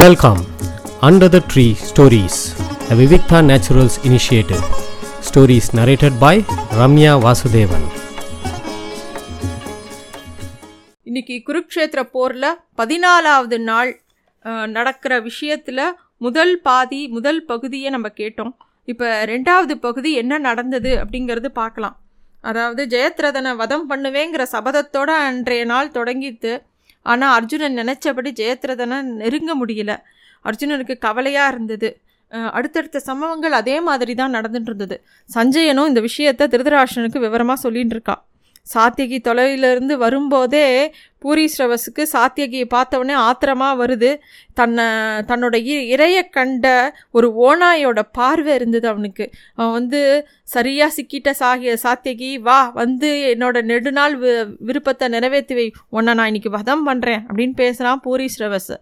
Welcome under the tree stories the Vivikta Naturals initiative stories narrated by Ramya Vasudevan இன்னைக்கு குருக்ஷேத்திர போரில் பதினாலாவது நாள் நடக்கிற விஷயத்தில் முதல் பாதி முதல் பகுதியை நம்ம கேட்டோம். இப்போ ரெண்டாவது பகுதி என்ன நடந்தது அப்படிங்கிறது பார்க்கலாம். அதாவது ஜெயத்ரதனை வதம் பண்ணுவேங்கிற சபதத்தோடு அன்றைய நாள் தொடங்கிட்டு ஆனால் அர்ஜுனன் நினச்சபடி ஜெயத்ரதனை நெருங்க முடியல. அர்ஜுனனுக்கு கவலையாக இருந்தது. அடுத்தடுத்த சம்பவங்கள் அதே மாதிரி தான் நடந்துட்டு இருந்தது. சஞ்சயனும் இந்த விஷயத்தை திருதராஷ்டனுக்கு விவரமாக சொல்லிகிட்டு இருக்கான் சாத்தியகி தொலைவிலிருந்து வரும்போதே பூரி ஸ்ரவஸுக்கு சாத்தியகியை பார்த்தவொடனே ஆத்திரமாக வருது. தன்னை தன்னோட இ இறைய கண்ட ஒரு ஓனாயோட பார்வை இருந்தது அவனுக்கு. அவன் வந்து சரியாக சிக்கிட்ட சாகிய சாத்தியகி வா வந்து என்னோட நெடுநாள் வி விருப்பத்தை நிறைவேற்றி வை. உன்னை நான் இன்றைக்கி வதம் பண்ணுறேன் அப்படின்னு பேசுகிறான் பூரீஸ்ரவஸை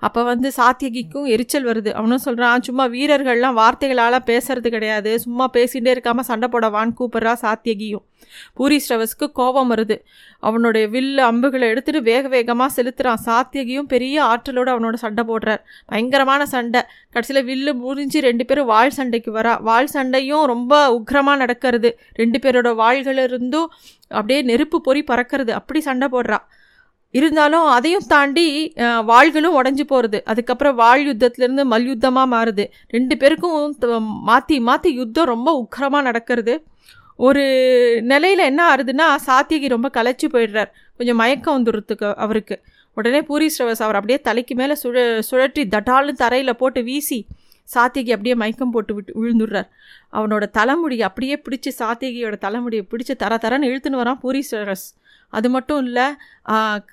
அப்போ வந்து சாத்தியகிக்கும் எரிச்சல் வருது. அவனும் சொல்கிறான் சும்மா வீரர்கள்லாம் வார்த்தைகளால் பேசுறது கிடையாது. சும்மா பேசிகிட்டே இருக்காமல் சண்டை போடவான்னு கூப்பிட்றா சாத்தியகியும். பூரி ஸ்ரவஸ்க்கு கோபம் வருது. அவனுடைய வில்லு அம்புகளை எடுத்துட்டு வேக வேகமாக செலுத்துகிறான் சாத்தியகியும் பெரிய ஆற்றலோடு அவனோட சண்டை போடுறார். பயங்கரமான சண்டை. கடைசியில் வில்லு முறிஞ்சு ரெண்டு பேரும் வாள் சண்டைக்கு வரா. வாள் சண்டையும் ரொம்ப உக்ரமாக நடக்கிறது. ரெண்டு பேரோட வாள்களிலிருந்தும் அப்படியே நெருப்பு பொறி பறக்கிறது. அப்படி சண்டை போடுறா. இருந்தாலும் அதையும் தாண்டி வாள்களும் உடஞ்சி போகிறது அதுக்கப்புறம் வாள் யுத்தத்துலேருந்து மல்யுத்தமாக மாறுது. ரெண்டு பேருக்கும் மாற்றி மாற்றி யுத்தம் ரொம்ப உக்கிரமாக நடக்கிறது. ஒரு நிலையில் என்ன ஆறுதுன்னா சாத்தியகி ரொம்ப கலைச்சி போயிடுறார். கொஞ்சம் மயக்கம் வந்துடுறதுக்கு அவருக்கு. உடனே பூரி ஸ்ரவஸ் அவர் அப்படியே தலைக்கு மேலே சுழ சுழற்றி தட்டால்னு தரையில் போட்டு வீசி சாத்தியகி அப்படியே மயக்கம் போட்டு விட்டு விழுந்துடுறார். அவனோட தலைமுடி அப்படியே பிடிச்சி சாத்தியகியோட தலைமுடியை பிடிச்சி தர தரன்னு இழுத்துன்னு வரான் பூரி ஸ்ரவஸ். அது மட்டும் இல்லை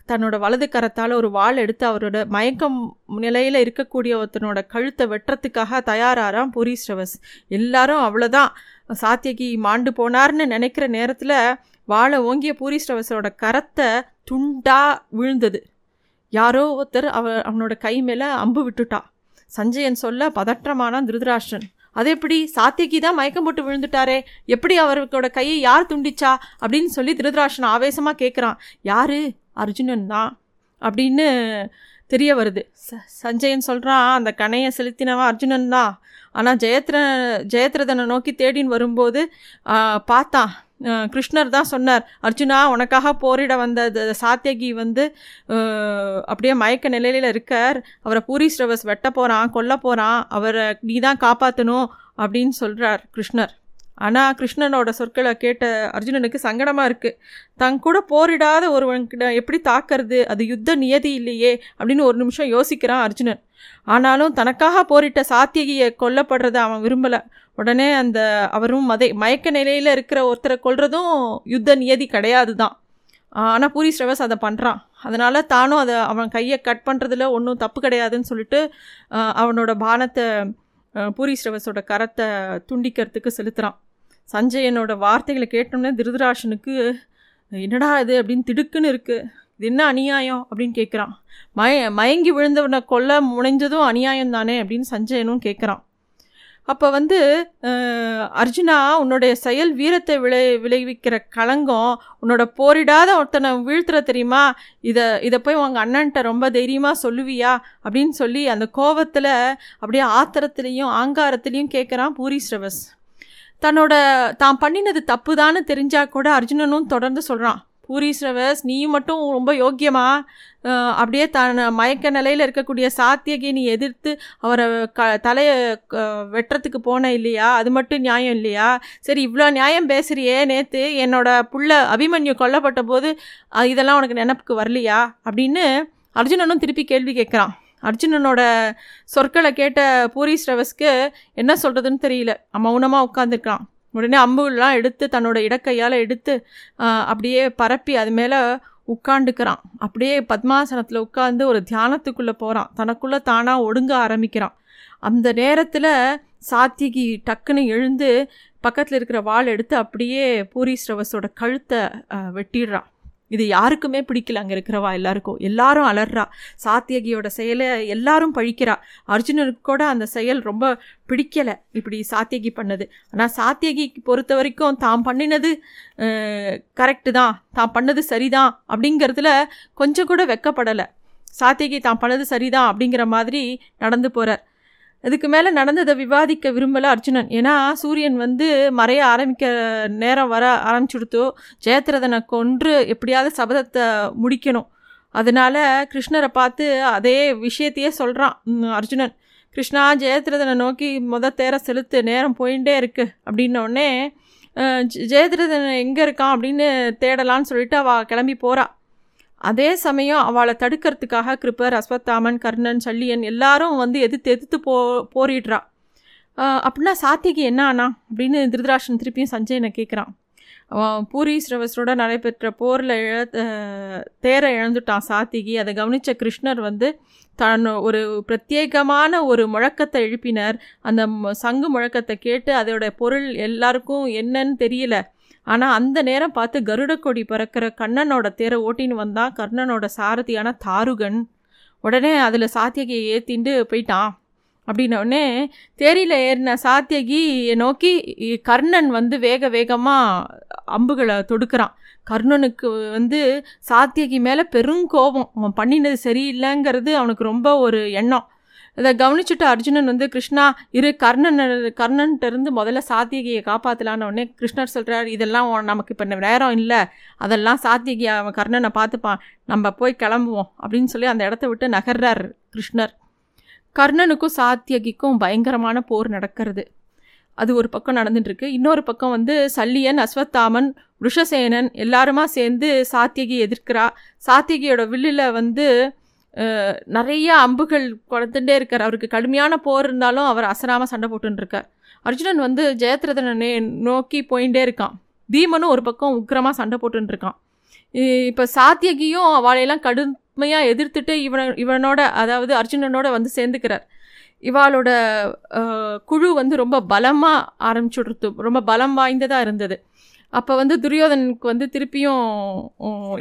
தன்னோட வலது கரத்தால் ஒரு வாள் எடுத்து அவரோட மயக்கம் நிலையில் இருக்கக்கூடிய ஒருத்தனோட கழுத்தை வெட்டுறதுக்காக தயாராராம் பூரி ஸ்ரவஸ். எல்லாரும் அவ்வளோதான் சாத்தியகி மாண்டு போனார்னு நினைக்கிற நேரத்தில் வாழை ஓங்கிய பூரி ஸ்ரவஸோட கரத்தை துண்டாக விழுந்தது. யாரோ ஒருத்தர் அவ அவனோட கை மேலே அம்பு விட்டுட்டா. சஞ்சயன் சொல்ல பதற்றமானான் திருதராஷ்டன் அது எப்படி? சாத்தியகி தான் மயக்கம் போட்டு விழுந்துட்டாரே. எப்படி அவருக்கோட கையை யார் துண்டிச்சா? அப்படின்னு சொல்லி திருதராஷன் ஆவேசமாக கேட்குறான் யார்? அர்ஜுனன் தான். அப்படின்னு தெரிய வருது. ச சஞ்சயன் சொல்கிறான் அந்த கணையை செலுத்தினவன் அர்ஜுனன் தான். ஆனால் ஜெயத்ர ஜெயத்ரதனை நோக்கி தேடின்னு வரும்போது பார்த்தான். கிருஷ்ணர் தான் சொன்னார் அர்ஜுனா உனக்காக போரிட வந்த சாத்தியகி வந்து அப்படியே மயக்க நிலையில் இருக்கார். அவரை பூரி ஸ்ரவஸ் வெட்ட போகிறான் கொல்ல போகிறான் அவரை நீ தான் காப்பாற்றணும் அப்படின்னு சொல்கிறார் கிருஷ்ணர். ஆனால் கிருஷ்ணனோட சொற்களை கேட்ட அர்ஜுனனுக்கு சங்கடமாக இருக்குது தன் கூட போரிடாத ஒருவன்கிட்ட எப்படி தாக்கிறது? அது யுத்த நியதி இல்லையே அப்படின்னு ஒரு நிமிஷம் யோசிக்கிறான் அர்ஜுனன். ஆனாலும் தனக்காக போரிட்ட சாத்தியகியை கொல்லப்படுறதை அவன் விரும்பலை. உடனே அந்த அவரும் மதை மயக்க நிலையில் இருக்கிற ஒருத்தரை கொல்றதும் யுத்த நியதி கிடையாது தான் ஆனால் பூரி ஸ்ரவஸ் அதை பண்ணுறான் அதனால் தானும் அதை அவன் கையை கட் பண்ணுறதுல ஒன்றும் தப்பு கிடையாதுன்னு சொல்லிட்டு அவனோட பானத்தை பூரி ஸ்ரவஸோட கரத்தை துண்டிக்கிறதுக்கு செலுத்துகிறான் சஞ்சயனோட வார்த்தைகளை கேட்டோம்னா திருதராஷனுக்கு என்னடா இது? அப்படின்னு திடுக்குன்னு இருக்குது இது என்ன அநியாயம்? அப்படின்னு கேட்குறான் மய மயங்கி விழுந்தவனை கொல்ல முனைஞ்சதும் அநியாயம் தானே? அப்படின்னு சஞ்சயனும் கேட்குறான் அப்போ வந்து அர்ஜுனா உன்னுடைய செயல் வீரத்தை விளை விளைவிக்கிற களங்கம் உன்னோட போரிடாத ஒருத்தனை வீழ்த்துற தெரியுமா? இதை இதை போய் உங்கள் அண்ணன்ட்ட ரொம்ப தைரியமாக சொல்லுவியா? அப்படின்னு சொல்லி அந்த கோபத்தில் அப்படியே ஆத்திரத்துலேயும் ஆங்காரத்துலேயும் கேட்குறான் பூரி ஸ்ரவஸ். தன்னோட தான் பண்ணினது தப்புதான்னு தெரிஞ்சா கூட அர்ஜுனனும் தொடர்ந்து சொல்கிறான் பூரி ஸ்ரவஸ் நீ மட்டும் ரொம்ப யோக்கியமா? அப்படியே தன் மயக்க நிலையில் இருக்கக்கூடிய சாத்தியகை நீ எதிர்த்து அவரை க தலையை வெட்டுறதுக்கு போன இல்லையா? அது மட்டும் நியாயம் இல்லையா? சரி இவ்வளோ நியாயம் பேசுறியே நேற்று என்னோட புள்ள அபிமன்யு கொல்லப்பட்ட போது இதெல்லாம் உனக்கு நினப்புக்கு வரலையா? அப்படின்னு அர்ஜுனனும் திருப்பி கேள்வி கேட்குறான் அர்ஜுனனோட சொற்களை கேட்ட பூரி ஸ்ரவஸ்க்கு என்ன சொல்கிறதுன்னு தெரியல. மௌனமாக உட்காந்துருக்கான் உடனே அம்புலாம் எடுத்து தன்னோட இடக்கையால் எடுத்து அப்படியே பரப்பி அது மேலே உட்காந்துக்கிறான் அப்படியே பத்மாசனத்தில் உட்காந்து ஒரு தியானத்துக்குள்ளே போகிறான் தனக்குள்ளே தானாக ஒடுங்க ஆரம்பிக்கிறான். அந்த நேரத்தில் சாத்தியகி டக்குன்னு எழுந்து பக்கத்தில் இருக்கிற வாள் எடுத்து அப்படியே பூரி ஸ்ரவஸோட கழுத்தை வெட்டிடுறான். இது யாருக்குமே பிடிக்கல அங்கே இருக்கிறவா எல்லாருக்கும் எல்லாரும் அலறா. சாத்தியகியோட செயலை எல்லாரும் பழிக்கிறா. அர்ஜுனனுக்கு கூட அந்த செயல் ரொம்ப பிடிக்கலை இப்படி சாத்தியகி பண்ணது. ஆனால் சாத்தியகிக்கு பொறுத்த வரைக்கும் தான் பண்ணினது கரெக்டு தான். தான் பண்ணது சரிதான் அப்படிங்கிறதுல கொஞ்சம் கூட வெக்கப்படலை. சாத்தியகி தான் பண்ணது சரிதான் அப்படிங்கிற மாதிரி நடந்து போகிறார் இதுக்கு மேலே நடந்ததை விவாதிக்க விரும்பலை அர்ஜுனன். ஏன்னா சூரியன் வந்து மறைய ஆரம்பிக்க நேரம் வர ஆரம்பிச்சுடுத்தோ ஜெயத்ரதனை கொன்று எப்படியாவது சபதத்தை முடிக்கணும். அதனால் கிருஷ்ணரை பார்த்து அதே விஷயத்தையே சொல்கிறான் அர்ஜுனன். கிருஷ்ணா ஜெயத்ரதனை நோக்கி முத தேர செலுத்து நேரம் போயிட்டே இருக்குது அப்படின்னோடனே ஜெயத்ரதன் எங்கே இருக்கான் அப்படின்னு தேடலான்னு சொல்லிட்டு அவள் கிளம்பி போகிறாள் அதே சமயம் அவளை தடுக்கிறதுக்காக கிருப்பர் அஸ்வத்தாமன் கர்ணன் சல்லியன் எல்லாரும் வந்து எதிர்த்து எதிர்த்து போ போரிடுறா. அப்படின்னா சாத்தியக்கு என்ன ஆனா அப்படின்னு திருதராஷன் திருப்பியும் சஞ்சயனை கேட்குறான் அவன் பூரி ஸ்ரவசரோட நடைபெற்ற போரில் இழ தேரை இழந்துட்டான் சாத்திகி அதை கவனித்த கிருஷ்ணர் வந்து தன் ஒரு பிரத்யேகமான ஒரு முழக்கத்தை எழுப்பினர். அந்த சங்கு முழக்கத்தை கேட்டு அதோட பொருள் எல்லாருக்கும் என்னன்னு தெரியல. ஆனால் அந்த நேரம் பார்த்து கருடக்கொடி பறக்கிற கண்ணனோட தேரை ஓட்டின்னு வந்தான் கர்ணனோட சாரதியான தாருகன். உடனே அதில் சாத்தியகியை ஏற்றிண்டு போயிட்டான். அப்படின்னோடனே தேரியில் ஏறின சாத்தியகியை நோக்கி கர்ணன் வந்து வேக வேகமாக அம்புகளை தொடுக்கிறான். கர்ணனுக்கு வந்து சாத்தியகி மேலே பெருங்கோபம். அவன் பண்ணினது சரியில்லைங்கிறது அவனுக்கு ரொம்ப ஒரு எண்ணம். இதை கவனிச்சுட்டு அர்ஜுனன் வந்து கிருஷ்ணா இரு கர்ணன் கர்ணன்ட்ட இருந்து முதல்ல சாத்தியகியை காப்பாற்றலான்னு உடனே கிருஷ்ணர் சொல்கிறார் இதெல்லாம் நமக்கு இப்போ நேரம் இல்லை. அதெல்லாம் சாத்தியகி அவன் கர்ணனை பார்த்துப்பான். நம்ம போய் கிளம்புவோம். அப்படின்னு சொல்லி அந்த இடத்த விட்டு நகர்றார் கிருஷ்ணர். கர்ணனுக்கும் சாத்தியகிக்கும் பயங்கரமான போர் நடக்கிறது. அது ஒரு பக்கம் நடந்துட்டுருக்கு. இன்னொரு பக்கம் வந்து சல்லியன் அஸ்வத்தாமன் ருஷசேனன் எல்லாருமா சேர்ந்து சாத்தியகி எதிர்க்கிறா. சாத்தியகியோட வில்லில் வந்து நிறைய அம்புகள் கொடுத்துட்டே இருக்கார். அவருக்கு கடுமையான போர் இருந்தாலும் அவர் அசராமல் சண்டை போட்டுருக்கார் அர்ஜுனன் வந்து ஜெயத்ரதனை நோக்கி போயிட்டே இருக்கான். பீமனும் ஒரு பக்கம் உக்கிரமாக சண்டை போட்டுருக்கான் இப்போ சாத்தியகியும் அவளையெல்லாம் கடுமையாக எதிர்த்துட்டு இவன இவனோட அதாவது அர்ஜுனனோட வந்து சேர்ந்துக்கிறார். இவாளோட குழு வந்து ரொம்ப பலமாக ஆரம்பிச்சுடுறது ரொம்ப பலம் வாய்ந்ததாக இருந்தது. அப்போ வந்து துரியோதனுக்கு வந்து திருப்பியும்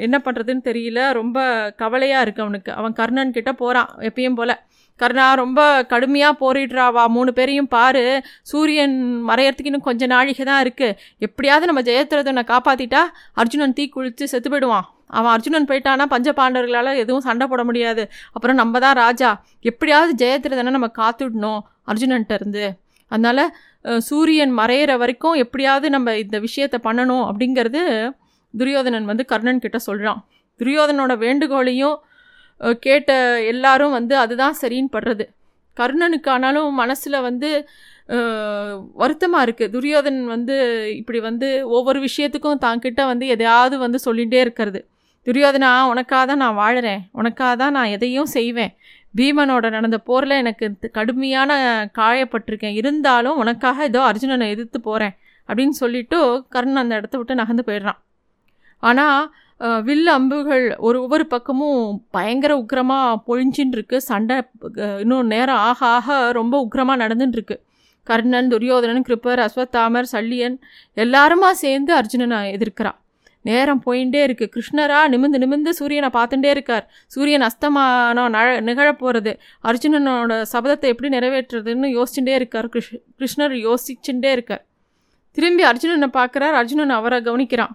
என்ன பண்ணுறதுன்னு தெரியல. ரொம்ப கவலையாக இருக்குது அவனுக்கு. அவன் கர்ணன் கிட்டே போகிறான் எப்பயும் போல். கர்ணா ரொம்ப கடுமையாக போரிடுறாவா? மூணு பேரையும் பாரு. சூரியன் மறையறதுக்கு இன்னும் கொஞ்சம் நாழிகை தான் இருக்குது எப்படியாவது நம்ம ஜெயத்ரதனை காப்பாற்றிட்டா அர்ஜுனன் தீ குளித்து செத்து போயிடுவான். அவன் அர்ஜுனன் போயிட்டானா பஞ்ச பாண்டவர்களால் எதுவும் சண்டை போட முடியாது. அப்புறம் நம்ம தான் ராஜா. எப்படியாவது ஜெயத்ரதனை நம்ம காத்துடணும் அர்ஜுனன்ட்ட இருந்து. அதனால் சூரியன் மறையிற வரைக்கும் எப்படியாவது நம்ம இந்த விஷயத்தை பண்ணணும் அப்படிங்கிறது துரியோதனன் வந்து கர்ணன் கிட்ட சொல்கிறான் துரியோதனோட வேண்டுகோளையும் கேட்ட எல்லாரும் வந்து அதுதான் சரின்னு படுறது. கர்ணனுக்கு ஆனாலும் மனசில் வந்து வருத்தமாக இருக்குது துரியோதன் வந்து இப்படி வந்து ஒவ்வொரு விஷயத்துக்கும் தாங்கிட்ட வந்து எதையாவது வந்து சொல்லிகிட்டே இருக்கிறது. துரியோதனா உனக்காக தான் நான் வாழறேன். உனக்காக தான் நான் எதையும் செய்வேன். பீமனோட நடந்த போரில் எனக்கு கடுமையான காயப்பட்டிருக்கேன். இருந்தாலும் உனக்காக ஏதோ அர்ஜுனனை எதிர்த்து போகிறேன் அப்படின்னு சொல்லிவிட்டு கர்ணன் அந்த இடத்த விட்டு நகர்ந்து போயிடுறான். ஆனால் வில் அம்புகள் ஒரு ஒவ்வொரு பக்கமும் பயங்கர உக்கிரமாக பொழிஞ்சின்னு இருக்கு சண்டை இன்னும் நேரம் ஆக ஆக ரொம்ப உக்கிரமாக நடந்துட்டுருக்கு கர்ணன் துரியோதனன் கிருப்பர் அஸ்வத்தாமர் சல்லியன் எல்லாருமா சேர்ந்து அர்ஜுனனை எதிர்க்கிறான். நேரம் போயிட்டே இருக்குது கிருஷ்ணரா நிமிந்து நிமிந்து சூரியனை பார்த்துட்டே இருக்கார். சூரியன் அஸ்தமானம் நழ நிகழப்போகிறது அர்ஜுனனோட சபதத்தை எப்படி நிறைவேற்றுறதுன்னு யோசிச்சுட்டே இருக்கார். கிருஷ் கிருஷ்ணர் யோசிச்சுட்டே இருக்கார். திரும்பி அர்ஜுனனை பார்க்குறார். அர்ஜுனன் அவரை கவனிக்கிறான்.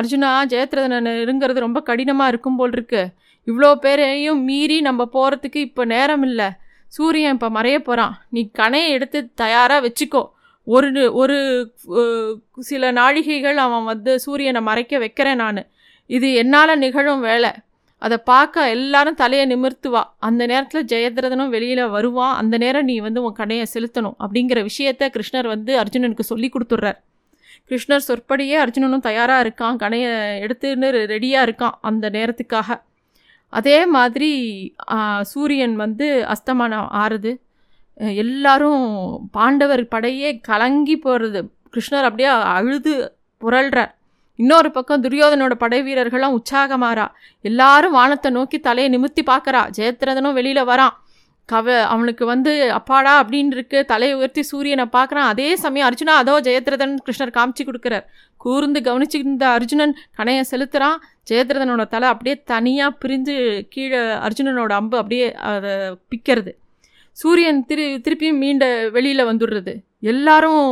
அர்ஜுனா ஜெயத்ரதனை நெருங்கிறது ரொம்ப கடினமாக இருக்கும் போல் இருக்கு இவ்வளோ பேரையும் மீறி நம்ம போகிறதுக்கு இப்போ நேரம் இல்லை. சூரியன் இப்போ மறைய போகிறான் நீ கணையை எடுத்து தயாராக வச்சுக்கோ. ஒரு ஒரு சில நாழிகைகள் அவன் வந்து சூரியனை மறைக்க வைக்கிறேன் நான். இது என்னால் நிகழும் வேலை. அதை பார்க்க எல்லாரும் தலையை நிமிர்த்துவா அந்த நேரத்தில் ஜெயத்ரதனும் வெளியில் வருவான் அந்த நேரம் நீ வந்து உன் கடையை செலுத்தணும் அப்படிங்கிற விஷயத்த கிருஷ்ணர் வந்து அர்ஜுனனுக்கு சொல்லி கொடுத்துட்றார். கிருஷ்ணர் சொற்படியே அர்ஜுனனும் தயாராக இருக்கான். கணையை எடுத்துன்னு ரெடியாக இருக்கான் அந்த நேரத்துக்காக. அதே மாதிரி சூரியன் வந்து அஸ்தமானம் ஆறுது. எல்லாரும் பாண்டவர் படையே கலங்கி போகிறது கிருஷ்ணர் அப்படியே அழுது புரள்றார். இன்னொரு பக்கம் துரியோதனோட படை வீரர்கள்லாம் உற்சாகமாறா. எல்லாரும் வானத்தை நோக்கி தலையை நிமித்தி பார்க்குறா. ஜெயத்ரதனும் வெளியில் வரான். கவ அவனுக்கு வந்து அப்பாடா அப்படின்னு இருக்கு. தலையை உயர்த்தி சூரியனை பார்க்குறான். அதே சமயம் அர்ஜுனா அதோ ஜெயத்ரதன் கிருஷ்ணர் காமிச்சு கொடுக்குறார். கூர்ந்து கவனிச்சுருந்த அர்ஜுனன் கணையை செலுத்துகிறான் ஜெயத்ரதனோட தலை அப்படியே தனியாக பிரிஞ்சு கீழே அர்ஜுனனோட அம்பு அப்படியே அதை பிக்கிறது. சூரியன் திரு திருப்பியும் மீண்ட வெளியில் வந்துடுறது. எல்லாரும்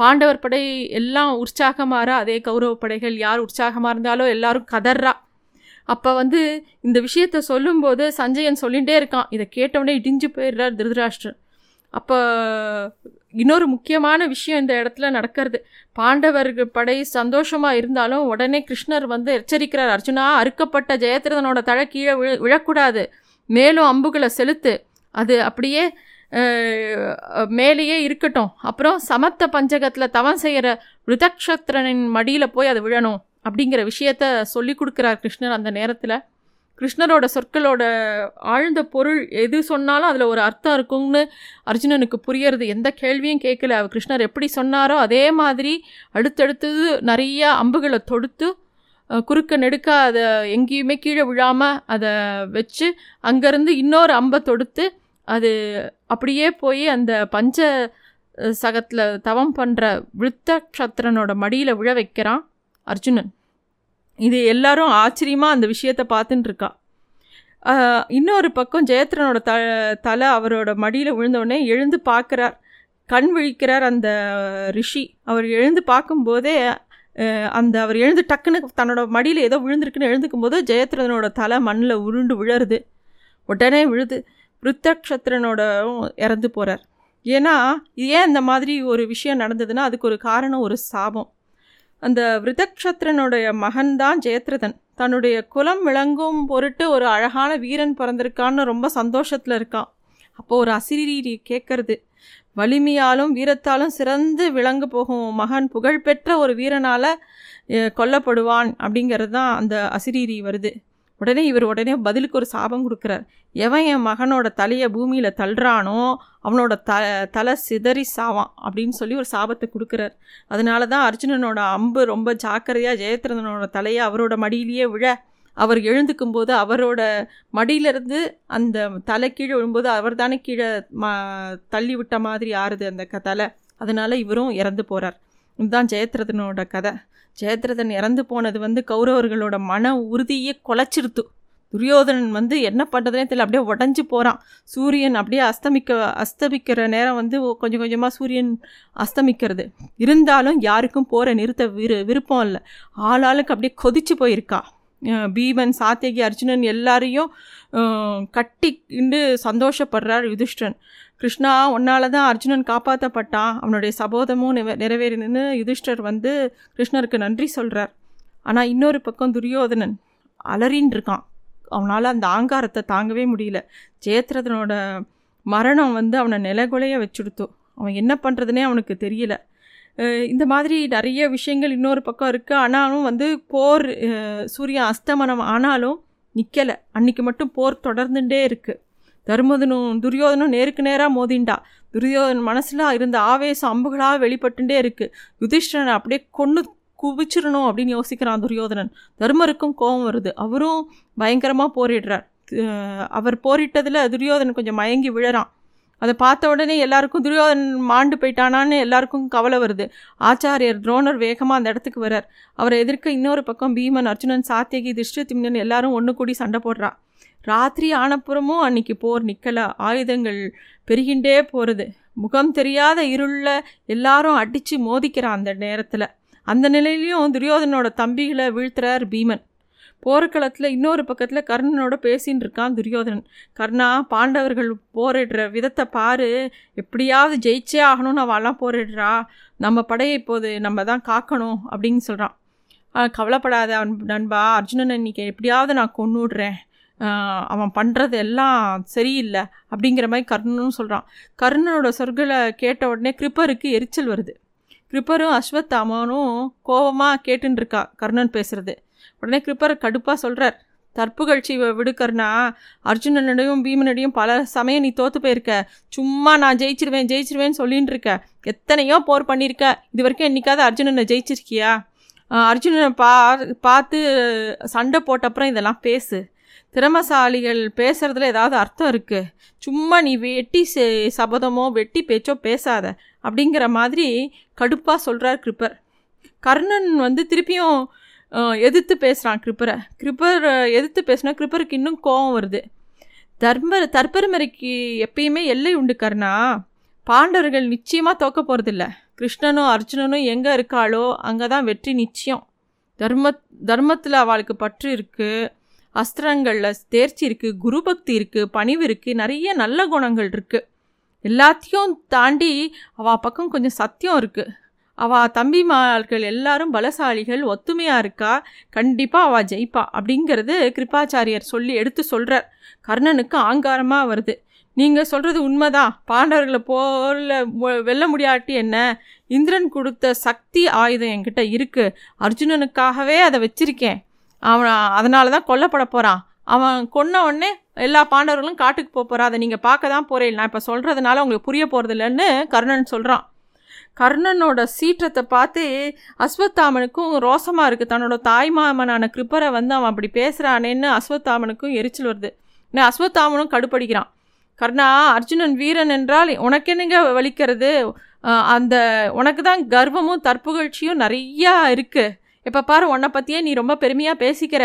பாண்டவர் படை எல்லாம் உற்சாகமாற அதே கௌரவ படைகள் யார் உற்சாகமாக இருந்தாலும் எல்லாரும் கதர்றா அப்போ வந்து இந்த விஷயத்த சொல்லும்போது சஞ்சயன் சொல்லிகிட்டே இருக்கான். இதை கேட்டவுடனே இடிஞ்சு போயிடுறார் திருதராஷ்டிரர் அப்போ இன்னொரு முக்கியமான விஷயம் இந்த இடத்துல நடக்கிறது. பாண்டவர்கள் படை சந்தோஷமாக இருந்தாலும் உடனே கிருஷ்ணர் வந்து எச்சரிக்கிறார். அர்ஜுனா அறுக்கப்பட்ட ஜெயத்ரதனோட தழை கீழே விழ விழக்கூடாது. மேலும் அம்புகளை செலுத்து. அது அப்படியே மேலேயே இருக்கட்டும். அப்புறம் சமத்த பஞ்சகத்தில் தவம் செய்கிற ரிதக்ஷத்ரனின் மடியில் போய் அது விழணும் அப்படிங்கிற விஷயத்த சொல்லி கொடுக்குறார் கிருஷ்ணர் அந்த நேரத்தில். கிருஷ்ணரோட சொற்களோட ஆழ்ந்த பொருள் எது சொன்னாலும் அதில் ஒரு அர்த்தம் இருக்கும்னு அர்ஜுனனுக்கு புரியறது. எந்த கேள்வியும் கேட்கல. அவர் கிருஷ்ணர் எப்படி சொன்னாரோ அதே மாதிரி அடுத்தடுத்தது நிறைய அம்புகளை தொடுத்து குறுக்க நெடுக்க அதை எங்கேயுமே கீழே விழாமல் அதை வச்சு அங்கேருந்து இன்னொரு அம்பை தொடுத்து அது அப்படியே போய் அந்த பஞ்ச சகத்தில் தவம் பண்ணுற விருத்தக்ஷத்திரனோட மடியில் விழ வைக்கிறான் அர்ஜுனன். இது எல்லாரும் ஆச்சரியமாக அந்த விஷயத்தை பார்த்துட்டு இருக்கா. இன்னொரு பக்கம் ஜெயத்ரனோட த தலை அவரோட மடியில் விழுந்தோடனே எழுந்து பார்க்குறார். கண் விழிக்கிறார் அந்த ரிஷி. அவர் எழுந்து பார்க்கும்போதே அந்த அவர் எழுந்து டக்குன்னு தன்னோட மடியில் ஏதோ விழுந்திருக்குன்னு எழுந்துக்கும் போது ஜெயத்ரனோட தலை மண்ணில் உருண்டு விழருது உடனே விழுது. ருத்தக்ஷத்திரனோடவும் இறந்து போகிறார் ஏன்னா ஏன் இந்த மாதிரி ஒரு விஷயம் நடந்ததுன்னா அதுக்கு ஒரு காரணம் ஒரு சாபம். அந்த விருதக்ஷத்திரனுடைய மகன்தான் ஜெயத்ரதன். தன்னுடைய குலம் விளங்கும் பொருட்டு ஒரு அழகான வீரன் பிறந்திருக்கான்னு ரொம்ப சந்தோஷத்தில் இருக்கான். அப்போது ஒரு அசிரீரி கேட்கறது வலிமையாலும் வீரத்தாலும் சிறந்து விளங்க போகும் மகன் புகழ்பெற்ற ஒரு வீரனால் கொல்லப்படுவான் அப்படிங்கிறது தான் அந்த அசிரீரி வருது. உடனே இவர் உடனே பதிலுக்கு ஒரு சாபம் கொடுக்குறார். எவன் என் மகனோட தலையை பூமியில் தள்ளுறானோ அவனோட த தலை சிதறி சாவான் அப்படின்னு சொல்லி ஒரு சாபத்தை கொடுக்குறார். அதனால தான் அர்ஜுனனோட அம்பு ரொம்ப ஜாக்கிரதையாக ஜெயத்ரதனோட தலையை அவரோட மடியிலேயே விழ அவர் எழுந்துக்கும் போது அவரோட மடியிலிருந்து அந்த தலை கீழே விழும்போது அவர் தானே கீழே ம தள்ளி விட்ட மாதிரி ஆறுது அந்த க தலை. அதனால இவரும் இறந்து போகிறார் இதுதான் ஜெயத்ரதனோட கதை. ஜெயத்ரதன் இறந்து போனது வந்து கௌரவர்களோட மன உறுதியை குலைச்சிருத்து. துரியோதனன் வந்து என்ன பண்ணுறதுனே தெரியல அப்படியே உடஞ்சி போகிறான் சூரியன் அப்படியே அஸ்தமிக்க அஸ்தமிக்கிற நேரம் வந்து கொஞ்சம் கொஞ்சமாக சூரியன் அஸ்தமிக்கிறது. இருந்தாலும் யாருக்கும் போகிற நிறுத்த விரு விருப்பம் இல்லை. ஆளாளுக்கு அப்படியே கொதிச்சு போயிருக்கா. பீமன் சாத்தியகி அர்ஜுனன் எல்லாரையும் கட்டி சந்தோஷப்படுறார் யுதிஷ்டன் கிருஷ்ணா உன்னால தான் அர்ஜுனன் காப்பாற்றப்பட்டான் அவனுடைய சபோதமும் நிறைவேறினு யுதிஷ்டர் வந்து கிருஷ்ணருக்கு நன்றி சொல்கிறார் ஆனால் இன்னொரு பக்கம் துரியோதனன் அலறின்னு இருக்கான். அவனால் அந்த ஆங்காரத்தை தாங்கவே முடியல. ஜெயத்ரதனோட மரணம் வந்து அவனை நிலகுலைய வச்சுடுத்தோம் அவன் என்ன பண்ணுறதுனே அவனுக்கு தெரியல. இந்த மாதிரி நிறைய விஷயங்கள் இன்னொரு பக்கம் இருக்குது ஆனாலும் வந்து போர் சூரியன் அஸ்தமனம் ஆனாலும் நிற்கலை அன்னைக்கு மட்டும் போர் தொடர்ந்துட்டே இருக்குது தர்மதனும் துரியோதனும் நேருக்கு நேராக மோதிண்டா. துரியோதன் மனசில் இருந்த ஆவேசம் அம்புகளாக வெளிப்பட்டுட்டே இருக்குது யுதிஷ்டனை அப்படியே கொண்டு குவிச்சிடணும் அப்படின்னு யோசிக்கிறான் துரியோதனன். தர்மருக்கும் கோபம் வருது. அவரும் பயங்கரமாக போரிடுறார். அவர் போரிட்டதில் துரியோதனன் கொஞ்சம் மயங்கி விழறான். அதை பார்த்த உடனே எல்லாருக்கும் துரியோதனன் மாண்டு போயிட்டானான்னு எல்லாருக்கும் கவலை வருது. ஆச்சாரியர் துரோணர் வேகமாக அந்த இடத்துக்கு வரார் அவரை எதிர்க்க இன்னொரு பக்கம் பீமன் அர்ஜுனன் சாத்தியகி திருஷ்டத்திம்னன் எல்லாரும் ஒன்று கூடி சண்டை போடுறான் ராத்திரி ஆனப்புறமும் அன்னைக்கு போர் நிற்கல ஆயுதங்கள் பெருகின்றே போகிறது முகம் தெரியாத இருளில் எல்லாரும் அடித்து மோதிக்கிறான் அந்த நேரத்தில். அந்த நிலையிலையும் துரியோதனோட தம்பிகளை வீழ்த்துறார் பீமன். போர்க்களத்தில் இன்னொரு பக்கத்தில் கர்ணனோட பேசின்னு இருக்கான் துரியோதனன். கர்ணா பாண்டவர்கள் போரிடுற விதத்தை பாரு. எப்படியாவது ஜெயிச்சே ஆகணும்னு அவெல்லாம் போரிடுறா. நம்ம படையை இப்போது நம்ம தான் காக்கணும் அப்படின்னு சொல்கிறான் கவலைப்படாத அவன் நண்பா. அர்ஜுனன் இன்றைக்கி எப்படியாவது நான் கொண்டு விடுறேன் அவன் பண்ணுறது எல்லாம் சரியில்லை அப்படிங்கிற மாதிரி கர்ணனும் சொல்கிறான் கர்ணனோட சொற்களை கேட்ட உடனே கிருப்பருக்கு எரிச்சல் வருது. கிருப்பரும் அஸ்வத்தாமனும் கோபமாக கேட்டுருக்கா கர்ணன் பேசுகிறது உடனே கிருப்பர் கடுப்பாக சொல்கிறார் தற்புகழ்ச்சி விடுக்கர்னா அர்ஜுனனடையும் பீமனடையும் பல சமயம் நீ தோற்று போயிருக்க. சும்மா நான் ஜெயிச்சிருவேன் ஜெயிச்சிருவேன்னு சொல்லின்னு இருக்க. எத்தனையோ போர் பண்ணியிருக்க. இது வரைக்கும் என்றைக்காவது அர்ஜுனனை ஜெயிச்சிருக்கியா? அர்ஜுனனை பா பார்த்து சண்டை போட்டப்புறம் இதெல்லாம் பேசு. திறமசாலிகள் பேசுகிறதுல ஏதாவது அர்த்தம் இருக்குது சும்மா நீ வெட்டி சபதமோ வெட்டி பேச்சோ பேசாத. அப்படிங்கிற மாதிரி கடுப்பாக சொல்கிறார் கிருப்பர். கர்ணன் வந்து திருப்பியும் எதிர்த்து பேசுகிறான் கிருப்பரை. கிருப்பர் எதிர்த்து பேசுனா கிருப்பருக்கு இன்னும் கோபம் வருது. தர்ம தற்பெருமறைக்கு எப்பயுமே எல்லை உண்டு கர்ணா. பாண்டவர்கள் நிச்சயமாக தோக்க போகிறதில்ல கிருஷ்ணனும் அர்ஜுனனும் எங்கே இருக்காளோ அங்கே தான் வெற்றி நிச்சயம். தர்ம தர்மத்தில் அவளுக்கு பற்று இருக்குது அஸ்திரங்களில் தேர்ச்சி இருக்குது குருபக்தி இருக்குது பணிவு இருக்குது நிறைய நல்ல குணங்கள் இருக்குது எல்லாத்தையும் தாண்டி அவள் பக்கம் கொஞ்சம் சத்தியம் இருக்குது அவள் தம்பிமார்கள் எல்லாரும் பலசாலிகள் ஒத்துமையாக இருக்கா? கண்டிப்பாக அவள் ஜெயிப்பா அப்படிங்கிறது கிருப்பாச்சாரியர் சொல்லி எடுத்து சொல்கிறார் கர்ணனுக்கு ஆங்காரமாக வருது. நீங்கள் சொல்கிறது உண்மைதான் பாண்டவர்களை போல வெல்ல முடியாட்டி என்ன? இந்திரன் கொடுத்த சக்தி ஆயுதம் என்கிட்ட இருக்குது அர்ஜுனனுக்காகவே அதை வச்சிருக்கேன். அவன் அதனால தான் கொல்லப்பட போகிறான் அவன் கொன்ன உடனே எல்லா பாண்டவர்களும் காட்டுக்கு போக போகிறா அதை நீங்கள் பார்க்க தான் போகிறேன் நான் இப்போ சொல்கிறதுனால உங்களுக்கு புரிய போகிறது இல்லைன்னு கர்ணன் சொல்கிறான் கர்ணனோட சீற்றத்தை பார்த்து அஸ்வத்தாமனுக்கும் ரோசமாக இருக்குது தன்னோட தாய்மாமனான கிருப்பரை வந்து அவன் அப்படி பேசுகிறானேன்னு அஸ்வத்தாமனுக்கும் எரிச்சல் வருது. நான் அஸ்வத்தாமனும் கடுப்படிக்கிறான். கர்ணா அர்ஜுனன் வீரன் என்றால் உனக்கு என்னங்க வலிக்கிறது? அந்த உனக்கு தான் கர்வமும் தற்புகழ்ச்சியும் நிறையா இருக்குது இப்போ பாரு உன்னை பற்றியே நீ ரொம்ப பெருமையாக பேசிக்கிற.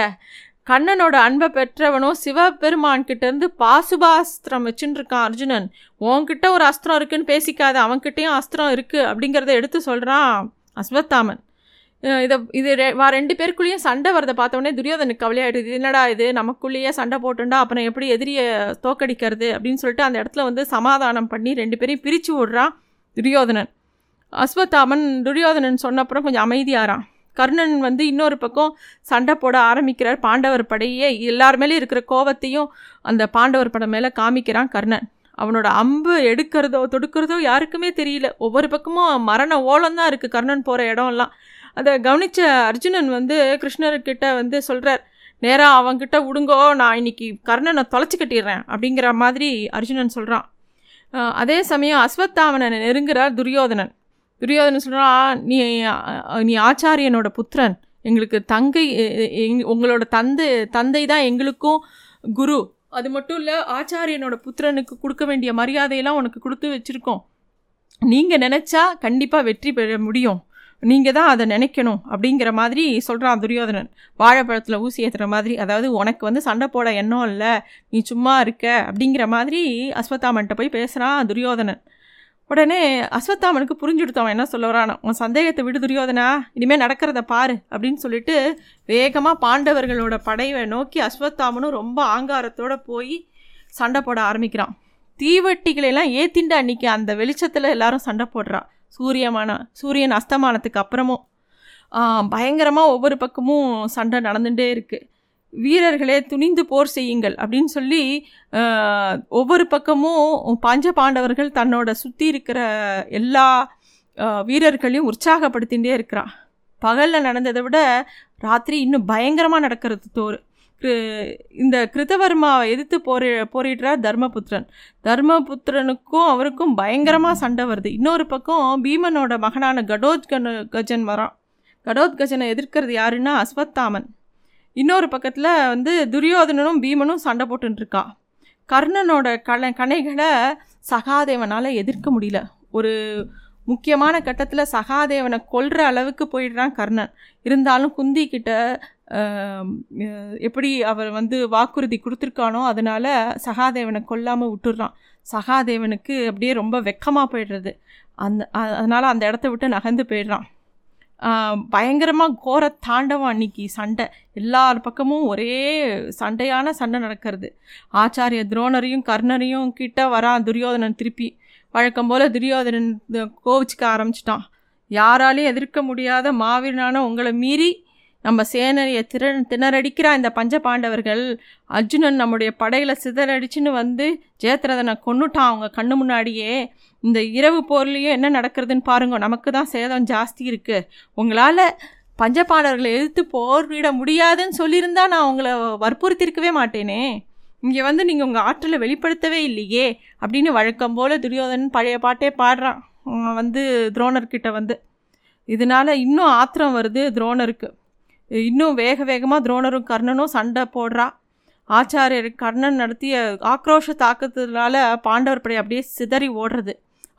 கண்ணனோட அன்பை பெற்றவனும் சிவபெருமான்கிட்டேருந்து பாசுபாஸ்திரம் வச்சுன்னு இருக்கான் அர்ஜுனன். உன்கிட்ட ஒரு அஸ்திரம் இருக்குன்னு பேசிக்காத அவன்கிட்டயும் அஸ்திரம் இருக்குது அப்படிங்கிறத எடுத்து சொல்கிறான் அஸ்வத்தாமன். இதை இது வா ரெண்டு பேருக்குள்ளேயும் சண்டை வரதை. பார்த்தோன்னே துரியோதனுக்கு கவலையாயிடுது என்னடா இது? நமக்குள்ளேயே சண்டை போட்டுண்டா அப்புறம் எப்படி எதிரியை தோக்கடிக்கிறது அப்படின்னு சொல்லிட்டு அந்த இடத்துல வந்து சமாதானம் பண்ணி ரெண்டு பேரையும் பிரித்து விடுறான் துரியோதனன். அஸ்வத்தாமன் துரியோதனன் சொன்னப்புறம் கொஞ்சம் அமைதியாகிறான் கர்ணன் வந்து இன்னொரு பக்கம் சண்டை போட ஆரம்பிக்கிறார். பாண்டவர் படையே எல்லார் மேலேயும் இருக்கிற கோவத்தையும் அந்த பாண்டவர் படம் மேலே காமிக்கிறான் கர்ணன். அவனோட அம்பு எடுக்கிறதோ தொடுக்கிறதோ யாருக்குமே தெரியல. ஒவ்வொரு பக்கமும் மரண ஓலம் தான் இருக்குது கர்ணன் போகிற இடம்லாம். அதை கவனித்த அர்ஜுனன் வந்து கிருஷ்ணர்கிட்ட வந்து சொல்கிறார் நேராக அவங்கிட்ட விடுங்கோ நான் இன்னைக்கு கர்ணனை தொலைச்சி கட்டிடுறேன் அப்படிங்கிற மாதிரி அர்ஜுனன் சொல்கிறான் அதே சமயம் அஸ்வத்தாமனை நெருங்குறார் துரியோதனன். துரியோதனன் சொல்கிறான் நீ நீ ஆச்சாரியனோட புத்திரன். எங்களுக்கு தங்கை உங்களோட தந்தை தந்தை தான் எங்களுக்கும் குரு. அது மட்டும் இல்லை ஆச்சாரியனோட புத்திரனுக்கு கொடுக்க வேண்டிய மரியாதையெல்லாம் உனக்கு கொடுத்து வச்சுருக்கோம். நீங்கள் நினச்சா கண்டிப்பாக வெற்றி பெற முடியும். நீங்கள் தான் அதை நினைக்கணும் அப்படிங்கிற மாதிரி சொல்கிறான் துரியோதனன். வாழைப்பழத்தில் ஊசி ஏற்றுற மாதிரி அதாவது உனக்கு வந்து சண்டை போட எண்ணம் இல்லை நீ சும்மா இருக்க அப்படிங்கிற மாதிரி அஸ்வத்தாமன்ட்ட போய் பேசுகிறான் துரியோதனன். உடனே அஸ்வத்தாமனுக்கு புரிஞ்சுடுத்தவன் என்ன சொல்ல வரான். உன் சந்தேகத்தை விடு துரியோதனா இனிமேல் நடக்கிறத பாரு அப்படின்னு சொல்லிட்டு வேகமாக பாண்டவர்களோட படையை நோக்கி அஸ்வத்தாமனும் ரொம்ப ஆங்காரத்தோடு போய் சண்டை போட ஆரம்பிக்கிறான். தீவட்டிகளெல்லாம் ஏத்திண்டு அன்றைக்கி அந்த வெளிச்சத்தில் எல்லாரும் சண்டை போடுறான் சூரியமான சூரியன் அஸ்தமானத்துக்கு அப்புறமும் பயங்கரமாக ஒவ்வொரு பக்கமும் சண்டை நடந்துகிட்டே இருக்குது வீரர்களே துணிந்து போர் செய்யுங்கள் அப்படின்னு சொல்லி ஒவ்வொரு பக்கமும் பஞ்ச பாண்டவர்கள் தன்னோட சுற்றி இருக்கிற எல்லா வீரர்களையும் உற்சாகப்படுத்திகிட்டே இருக்கிறான். பகலில் நடந்ததை விட ராத்திரி இன்னும் பயங்கரமாக நடக்கிறது தோறு. இந்த கிருதவர்மாவை எதிர்த்து போரி போரிடுறார் தர்மபுத்திரன். தர்மபுத்திரனுக்கும் அவருக்கும் பயங்கரமாக சண்டை வருது. இன்னொரு பக்கம் பீமனோட மகனான கடோத்கன கஜன் வரான். கடோத்கஜனை எதிர்க்கிறது யாருன்னா அஸ்வத்தாமன். இன்னொரு பக்கத்தில் வந்து துரியோதனனும் பீமனும் சண்டை போட்டுருக்கா கர்ணனோட கல கணைகளை சகாதேவனால் எதிர்க்க முடியல. ஒரு முக்கியமான கட்டத்தில் சகாதேவனை கொல்ற அளவுக்கு போயிடுறான் கர்ணன். இருந்தாலும் குந்தி கிட்ட எப்படி அவர் வந்து வாக்குறுதி கொடுத்துருக்கானோ அதனால் சகாதேவனை கொல்லாமல் விட்டுடுறான் சகாதேவனுக்கு அப்படியே ரொம்ப வெக்கமாக போயிடுறது. அந்த அதனால் அந்த இடத்த விட்டு நகர்ந்து போயிடுறான். பயங்கரமாக கோர தாண்டவம் அன்னைக்கு சண்டை. எல்லார் பக்கமும் ஒரே சண்டையான சண்டை நடக்கிறது. ஆச்சாரிய துரோணரையும் கர்ணரையும் கிட்ட வரான் துரியோதனன் திருப்பி. வழக்கம் போல் துரியோதனன் கோவிச்சுக்க ஆரம்பிச்சிட்டான். யாராலையும் எதிர்க்க முடியாத மாவீரனான உங்களை மீறி நம்ம சேனையை திற திணறடிக்கிற இந்த பஞ்ச பாண்டவர்கள். அர்ஜுனன் நம்முடைய படையில் சிதறடிச்சுன்னு வந்து ஜெயத்ரதனை கொண்டுட்டான் அவங்க கண்ணு முன்னாடியே. இந்த இரவு போர்லேயும் என்ன நடக்கிறதுன்னு பாருங்க நமக்கு தான் சேதம் ஜாஸ்தி இருக்குது உங்களால் பஞ்ச பாண்டவர்களை எதிர்த்து போர்விட முடியாதுன்னு சொல்லியிருந்தா நான் உங்களை வற்புறுத்திருக்கவே மாட்டேனே. இங்கே வந்து நீங்கள் உங்கள் ஆற்றலை வெளிப்படுத்தவே இல்லையே அப்படின்னு வழக்கம் போல் துரியோதனன் பழைய பாட்டே பாடுறான். வந்து துரோணர்கிட்ட வந்து. இதனால் இன்னும் ஆத்திரம் வருது துரோணருக்கு. இன்னும் வேக வேகமாக துரோணரும் கர்ணனும் சண்டை போடுறா. ஆச்சாரியர் கர்ணன் நடத்திய ஆக்ரோஷ தாக்கத்தினால பாண்டவர் படை அப்படியே சிதறி ஓடுறது.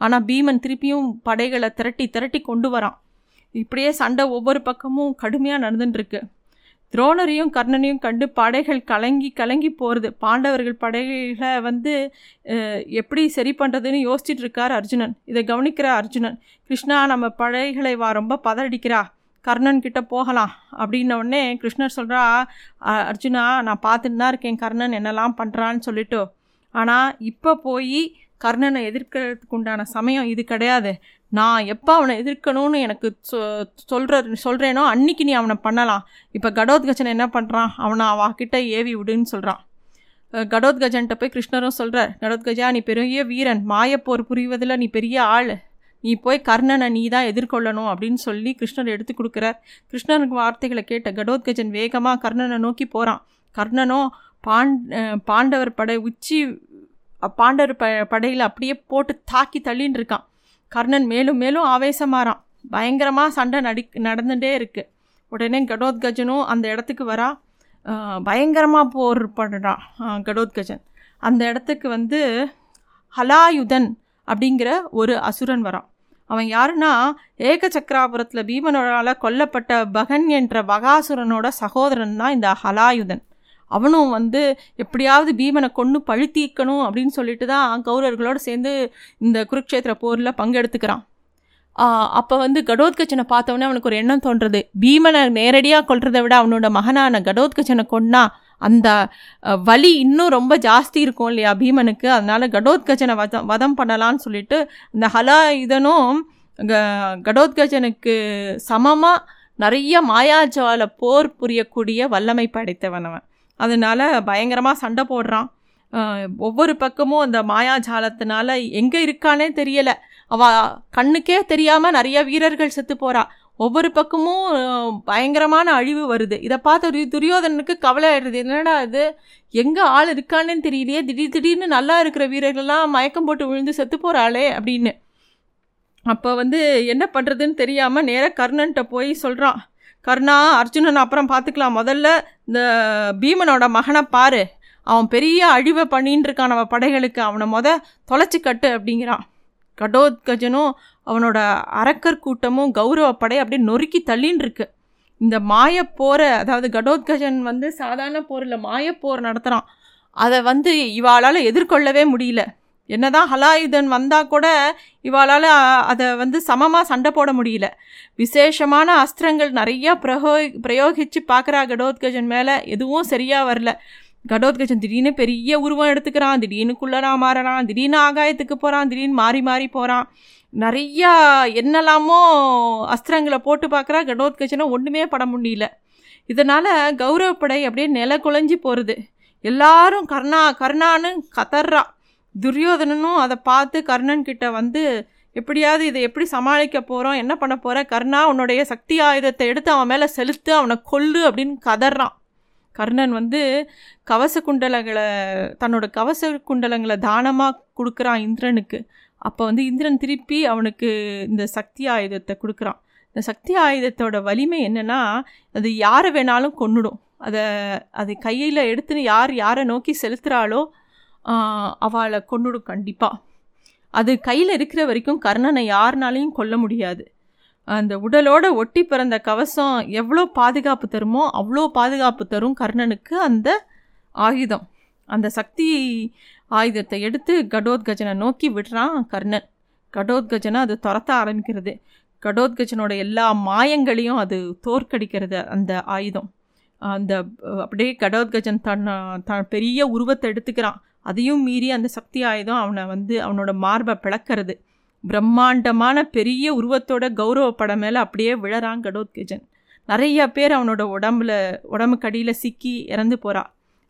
ஆனால் பீமன் திருப்பியும் படைகளை திரட்டி திரட்டி கொண்டு வரான். இப்படியே சண்டை ஒவ்வொரு பக்கமும் கடுமையாக நடந்துட்டுருக்கு துரோணரையும் கர்ணனையும் கண்டு படைகள் கலங்கி கலங்கி போகிறது பாண்டவர்கள் படைகளை வந்து எப்படி சரி பண்ணுறதுன்னு யோசிச்சுட்டு இருக்கார் அர்ஜுனன். இதை கவனிக்கிற அர்ஜுனன். கிருஷ்ணா நம்ம படைகளை வா ரொம்ப பதறடிக்கிறா. கர்ணன் கிட்ட போகலாம். அப்படின்ன உடனே கிருஷ்ணர் சொல்கிறா அர்ஜுனா நான் பார்த்துட்டு தான் இருக்கேன் கர்ணன் என்னெல்லாம் பண்ணுறான்னு சொல்லிட்டு. ஆனால் இப்போ போய் கர்ணனை எதிர்க்கிறதுக்கு உண்டான சமயம் இது கிடையாது. நான் எப்போ அவனை எதிர்க்கணும்னு எனக்கு சொ சொல்கிற சொல்கிறேனோ அன்னைக்கு நீ அவனை பண்ணலாம். இப்போ கடோத்கஜன் என்ன பண்ணுறான் அவனை அவகிட்ட ஏவி விடுன்னு சொல்கிறான் கடோத்கஜன்ட்ட போய் கிருஷ்ணரும் சொல்கிறார் கடோத்கஜா நீ பெரிய வீரன். மாயப்போர் புரிவதில் நீ பெரிய ஆள். நீ போய் கர்ணனை நீ தான் எதிர்கொள்ளணும் அப்படின்னு சொல்லி கிருஷ்ணர் எடுத்து கொடுக்குறார். கிருஷ்ணனுக்கு வார்த்தைகளை கேட்ட கடோத்கஜன் வேகமாக கர்ணனை நோக்கி போகிறான் கர்ணனோ பாண் பாண்டவர் படை உச்சி பாண்டவர் ப படையில் அப்படியே போட்டு தாக்கி தள்ளின்னு இருக்கான். கர்ணன் மேலும் மேலும் ஆவேசமாகறான் பயங்கரமாக சண்டை நடி நடந்துகிட்டே இருக்குது உடனே கடோத்கஜனும் அந்த இடத்துக்கு வரா. பயங்கரமாக போர் பண்ணுறான் கடோத்கஜன். அந்த இடத்துக்கு வந்து ஹலாயுதன் அப்படிங்கிற ஒரு அசுரன் வரான். அவன் யாருன்னா ஏக சக்கராபுரத்தில் பீமனோடால் கொல்லப்பட்ட பகன் என்ற பகாசுரனோட சகோதரன் தான் இந்த ஹலாயுதன். அவனும் வந்து எப்படியாவது பீமனை கொன்று பழுத்தீக்கணும் அப்படின்னு சொல்லிட்டு தான் கௌரவர்களோடு சேர்ந்து இந்த குருக்ஷேத்திர போரில் பங்கெடுத்துக்கிறான். அப்போ வந்து கடோத்கச்சனை பார்த்தவொடனே அவனுக்கு ஒரு எண்ணம் தோன்றது. பீமனை நேரடியாக கொல்றதை விட அவனோட மகனான கடோத்கச்சனை கொன்னா அந்த வலி இன்னும் ரொம்ப ஜாஸ்தி இருக்கும் இல்லையா பீமனுக்கு. அதனால் கடோத்கஜனை வதம் வதம் பண்ணலான்னு சொல்லிட்டு இந்த ஹலா இதனும் க கடோத்கஜனுக்கு சமமாக நிறைய மாயாஜால போர் புரியக்கூடிய வல்லமை படைத்தவன் அவன். அதனால் பயங்கரமாக சண்டை போடுறான். ஒவ்வொரு பக்கமும் அந்த மாயாஜாலத்தினால எங்கே இருக்கானே தெரியலை. அவள் கண்ணுக்கே தெரியாமல் நிறைய வீரர்கள் செத்து போகிறா ஒவ்வொரு பக்கமும் பயங்கரமான அழிவு வருது. இதை பார்த்து துரியோதனனுக்கு கவலை ஆயிடுது. என்னடா இது? எங்கே ஆள் இருக்கான்னு தெரியலையே. திடீர் திடீர்னு நல்லா இருக்கிற வீரர்கள்லாம் மயக்கம் போட்டு விழுந்து செத்து போகிறாளே அப்படின்னு. அப்போ வந்து என்ன பண்ணுறதுன்னு தெரியாமல் நேராக கர்ணன்ட்ட போய் சொல்கிறான் கர்ணா அர்ஜுனன் அப்புறம் பார்த்துக்கலாம். முதல்ல இந்த பீமனோட மகனை பாரு. அவன் பெரிய அழிவை பண்ணின்னு இருக்கான் அவன் படைகளுக்கு. அவனை முத தொலைச்சி கட்டு அப்படிங்கிறான். கடோத்கஜனும் அவனோட அரக்கர் கூட்டமும் கௌரவ படை அப்படியே நொறுக்கி தள்ளின்னு இருக்கு இந்த மாயப்போரை அதாவது கடோத்கஜன் வந்து சாதாரண போரில் மாயப்போர் நடத்துகிறான் அதை வந்து இவாளால் எதிர்கொள்ளவே முடியல. என்னதான் ஹலாயுதன் வந்தால் கூட இவாளால் அதை வந்து சமமாக சண்டை போட முடியல. விசேஷமான அஸ்திரங்கள் நிறையா பிரயோ பிரயோகித்து பார்க்குறா கடோத்கஜன் மேலே. எதுவும் சரியாக வரல. கடோத்கஜன் திடீர்னு பெரிய உருவம் எடுத்துக்கிறான். திடீர்னு குள்ளரா மாறறான். திடீர்னு ஆகாயத்துக்கு போகிறான் திடீர்னு மாறி மாறி போகிறான் நிறையா என்னெல்லாமோ அஸ்திரங்களை போட்டு பார்க்குறா. கடோத்கஜனை ஒன்றுமே பட முடியல. இதனால் கௌரவப்படை அப்படியே நில குலைஞ்சி போகிறது எல்லாரும் கர்ணா கர்ணான்னு கதறா. துரியோதனனும் அதை பார்த்து கர்ணன் கிட்ட வந்து எப்படியாவது இதை எப்படி சமாளிக்க போகிறோம் என்ன பண்ண போகிற கர்ணா உன்னுடைய சக்தி ஆயுதத்தை எடுத்து அவன் மேலே செலுத்து அவனை கொல்லு அப்படின்னு கதறான் கர்ணன் வந்து கவச குண்டலங்களை தன்னோட கவச குண்டலங்களை தானமாக கொடுக்குறான் இந்திரனுக்கு. அப்போ வந்து இந்திரன் திருப்பி அவனுக்கு இந்த சக்தி ஆயுதத்தை கொடுக்குறான். இந்த சக்தி ஆயுதத்தோட வலிமை என்னென்னா அது யாரை வேணாலும் கொன்னுடும். அதை அது கையில் எடுத்துன்னு யார் யாரை நோக்கி செலுத்துகிறாளோ அவளை கொன்னுடும் கண்டிப்பாக அது கையில் இருக்கிற வரைக்கும் கர்ணனை யாருனாலையும் கொல்ல முடியாது. அந்த உடலோட ஒட்டி பிறந்த கவசம் எவ்வளோ பாதுகாப்பு தருமோ அவ்வளோ பாதுகாப்பு தரும் கர்ணனுக்கு அந்த ஆயுதம். அந்த சக்தி ஆயுதத்தை எடுத்து கடோத்கஜனை நோக்கி விடுறான் கர்ணன். கடோத்கஜனை அது துரத்த ஆரம்பிக்கிறது. கடோத்கஜனோட எல்லா மாயங்களையும் அது தோற்கடிக்கிறது அந்த ஆயுதம். அந்த அப்படியே கடோத்கஜன் தன் த பெரிய உருவத்தை எடுத்துக்கிறான். அதையும் மீறி அந்த சக்தி ஆயுதம் அவனை வந்து அவனோட மார்பை பிளக்கிறது. பிரம்மாண்டமான பெரிய உருவத்தோட கௌரவ படம் மேலே அப்படியே விழறான் கடோத்கஜன். நிறைய பேர் அவனோட உடம்புல உடம்பு கடியில் சிக்கி இறந்து போகிறா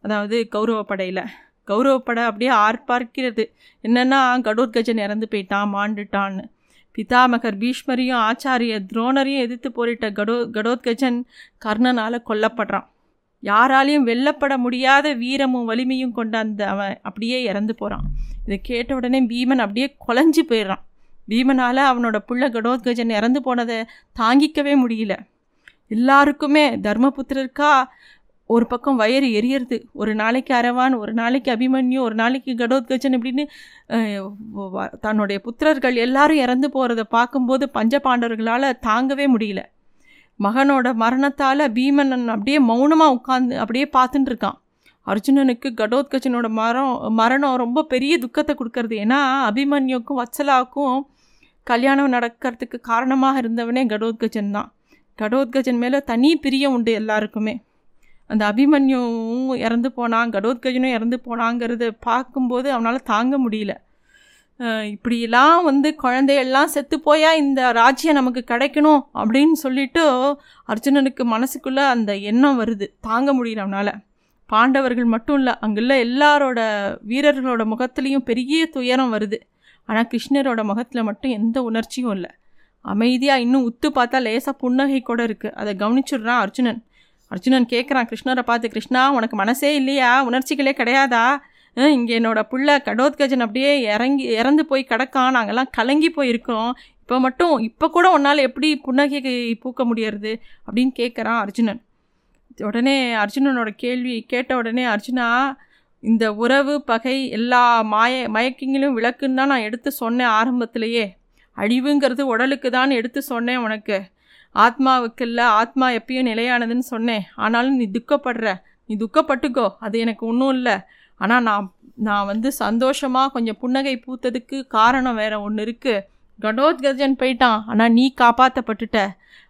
அதாவது கௌரவ படையில். கௌரவப்பட அப்படியே ஆர்ப்பார்க்கிறது. என்னென்னா கடோத்கஜன் இறந்து போயிட்டான் மாண்டுட்டான்னு. பிதாமகர் பீஷ்மரையும் ஆச்சாரிய துரோணரையும் எதிர்த்து போரிட்ட கடோ கடோத்கஜன் கர்ணனால் கொல்லப்படுறான். யாராலையும் வெல்லப்பட முடியாத வீரமும் வலிமையும் கொண்ட அந்த அவன் அப்படியே இறந்து போகிறான் இதை கேட்ட உடனே பீமன் அப்படியே குலைஞ்சி போயிடுறான். பீமனால் அவனோட புள்ள கடோத்கஜன் இறந்து போனதை தாங்கிக்கவே முடியல. எல்லாருக்குமே தர்மபுத்திரருக்கா ஒரு பக்கம் வயிறு எரியறது ஒரு நாளைக்கு அரவான் ஒரு நாளைக்கு அபிமன்யு ஒரு நாளைக்கு கடோத்கஜன் இப்படின்னு தன்னுடைய புத்திரர்கள் எல்லாரும் இறந்து போகிறத பார்க்கும்போது பஞ்ச பாண்டவர்களால் தாங்கவே முடியல. மகனோட மரணத்தால் பீமன் அப்படியே மௌனமாக உட்காந்து அப்படியே பார்த்துட்டு இருக்கான். அர்ஜுனனுக்கு கடோத்கஜனோட மரம் மரணம் ரொம்ப பெரிய துக்கத்தை கொடுக்கறது. ஏன்னா அபிமன்யுக்கும் வத்சலாவுக்கும் கல்யாணம் நடக்கிறதுக்கு காரணமாக இருந்தவனே கடோத்கஜன் தான். கடோத்கஜன் மேலே தனி பிரியம் உண்டு எல்லாருக்குமே. அந்த அபிமன்யுவும் இறந்து போனான் கடோத்கஜனும் இறந்து போனாங்கிறத பார்க்கும்போது அவனால் தாங்க முடியல. இப்படிலாம் இப்படியெல்லாம் வந்து குழந்தையெல்லாம் செத்து போயா இந்த ராஜ்யம் நமக்கு கிடைக்கணும் அப்படின்னு சொல்லிட்டு அர்ஜுனனுக்கு மனசுக்குள்ளே அந்த எண்ணம் வருது. தாங்க முடியல அவனால். பாண்டவர்கள் மட்டும் இல்லை அங்குள்ள எல்லாரோட வீரர்களோட முகத்துலேயும் பெரிய துயரம் வருது. ஆனால் கிருஷ்ணரோட முகத்தில் மட்டும் எந்த உணர்ச்சியும் இல்லை. அமைதியாக இன்னும் உத்து பார்த்தா லேசாக புன்னகை கூட இருக்குது அதை கவனிச்சுடுறான் அர்ஜுனன். அர்ஜுனன் கேட்குறான் கிருஷ்ணரை பார்த்து கிருஷ்ணா உனக்கு மனசே இல்லையா? உணர்ச்சிகளே கிடையாதா? இங்கே என்னோடய புள்ள கடோத்கஜன் அப்படியே இறங்கி இறந்து போய் கிடக்கான். நாங்கள்லாம் கலங்கி போயிருக்கோம். இப்போ மட்டும் இப்போ கூட உன்னால் எப்படி புன்னகைக்கு பூக்க முடியறது? அப்படின்னு கேட்குறான் அர்ஜுனன். உடனே அர்ஜுனனோட கேள்வி கேட்ட உடனே அர்ஜுனா இந்த உறவு பகை எல்லா மாய மயக்கிங்களும் விளக்குன்னு தான் நான் எடுத்து சொன்னேன் ஆரம்பத்திலேயே. அழிவுங்கிறது உடலுக்கு தான் எடுத்து சொன்னேன் உனக்கு. ஆத்மாவுக்கு இல்லை ஆத்மா எப்பயும் நிலையானதுன்னு சொன்னேன். ஆனாலும் நீ துக்கப்படுற. நீ துக்கப்பட்டுக்கோ. அது எனக்கு ஒன்றும் இல்லை. ஆனால் நான் நான் வந்து சந்தோஷமாக கொஞ்சம் புன்னகை பூத்ததுக்கு காரணம் வேறு ஒன்று இருக்குது கடோத்கஜன் போயிட்டான். ஆனால் நீ காப்பாற்றப்பட்டுட்ட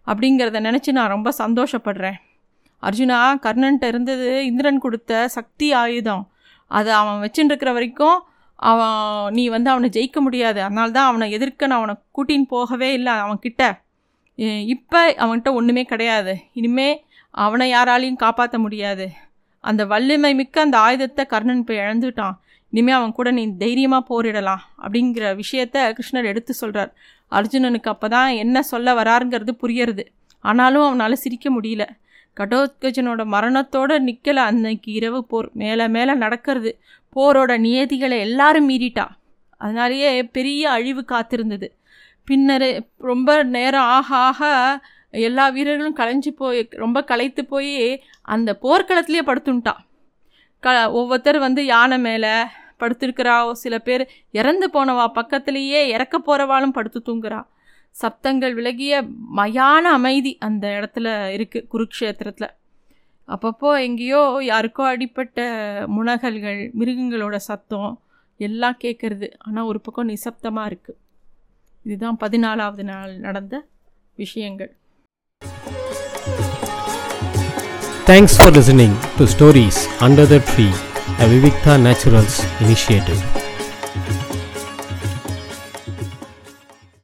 அப்படிங்கிறத நினச்சி நான் ரொம்ப சந்தோஷப்படுறேன். அர்ஜுனா கர்ணன்ட்ட இருந்தது இந்திரன் கொடுத்த சக்தி ஆயுதம். அதை அவன் வச்சுட்டுருக்கிற வரைக்கும் அவன் நீ வந்து அவனை ஜெயிக்க முடியாது. அதனால தான் அவனை எதிர்க்க நான் அவனை கூட்டின்னு போகவே இல்லை அவன்கிட்ட. இப்போ அவன்கிட்ட ஒன்றுமே கிடையாது. இனிமே அவனை யாராலையும் காப்பாற்ற முடியாது. அந்த வல்லுமை மிக்க அந்த ஆயுதத்தை கர்ணன் இப்போ இழந்துட்டான். இனிமேல் அவன் கூட நீ தைரியமாக போரிடலாம் அப்படிங்கிற விஷயத்த கிருஷ்ணர் எடுத்து சொல்கிறார் அர்ஜுனனுக்கு அப்போ தான் என்ன சொல்ல வராருங்கிறது புரியறது. ஆனாலும் அவனால் சிரிக்க முடியல. கடோத்கஜனோட மரணத்தோடு நிற்கலை அன்னைக்கு இரவு போர். மேலே மேலே நடக்கிறது. போரோட நியதிகளை எல்லாரும் மீறிட்டா. அதனாலேயே பெரிய அழிவு காத்திருந்தது. பின்னர் ரொம்ப நேரம் ஆக ஆக எல்லா வீரர்களும் களைஞ்சு போய் ரொம்ப களைத்து போய் அந்த போர்க்களத்துலேயே படுத்துட்டான். க ஒவ்வொருத்தர் வந்து யானை மேலே படுத்திருக்கிறா. சில பேர் இறந்து போனவா பக்கத்துலேயே இறக்க போகிறவாளும் படுத்து தூங்குறா. சப்தங்கள் விலகிய மயான அமைதி அந்த இடத்துல இருக்குது குருக்ஷேத்திரத்தில். அப்பப்போ எங்கேயோ யாருக்கோ அடிப்பட்ட முனகல்கள் மிருகங்களோட சத்தம் எல்லாம் கேட்குறது ஆனால் ஒரு பக்கம் நிசப்தமாக இருக்குது இதுதான் பதினாலாவது நாள் நடந்த விஷயங்கள் thanks for listening to stories under the tree a Vivikta Naturals initiative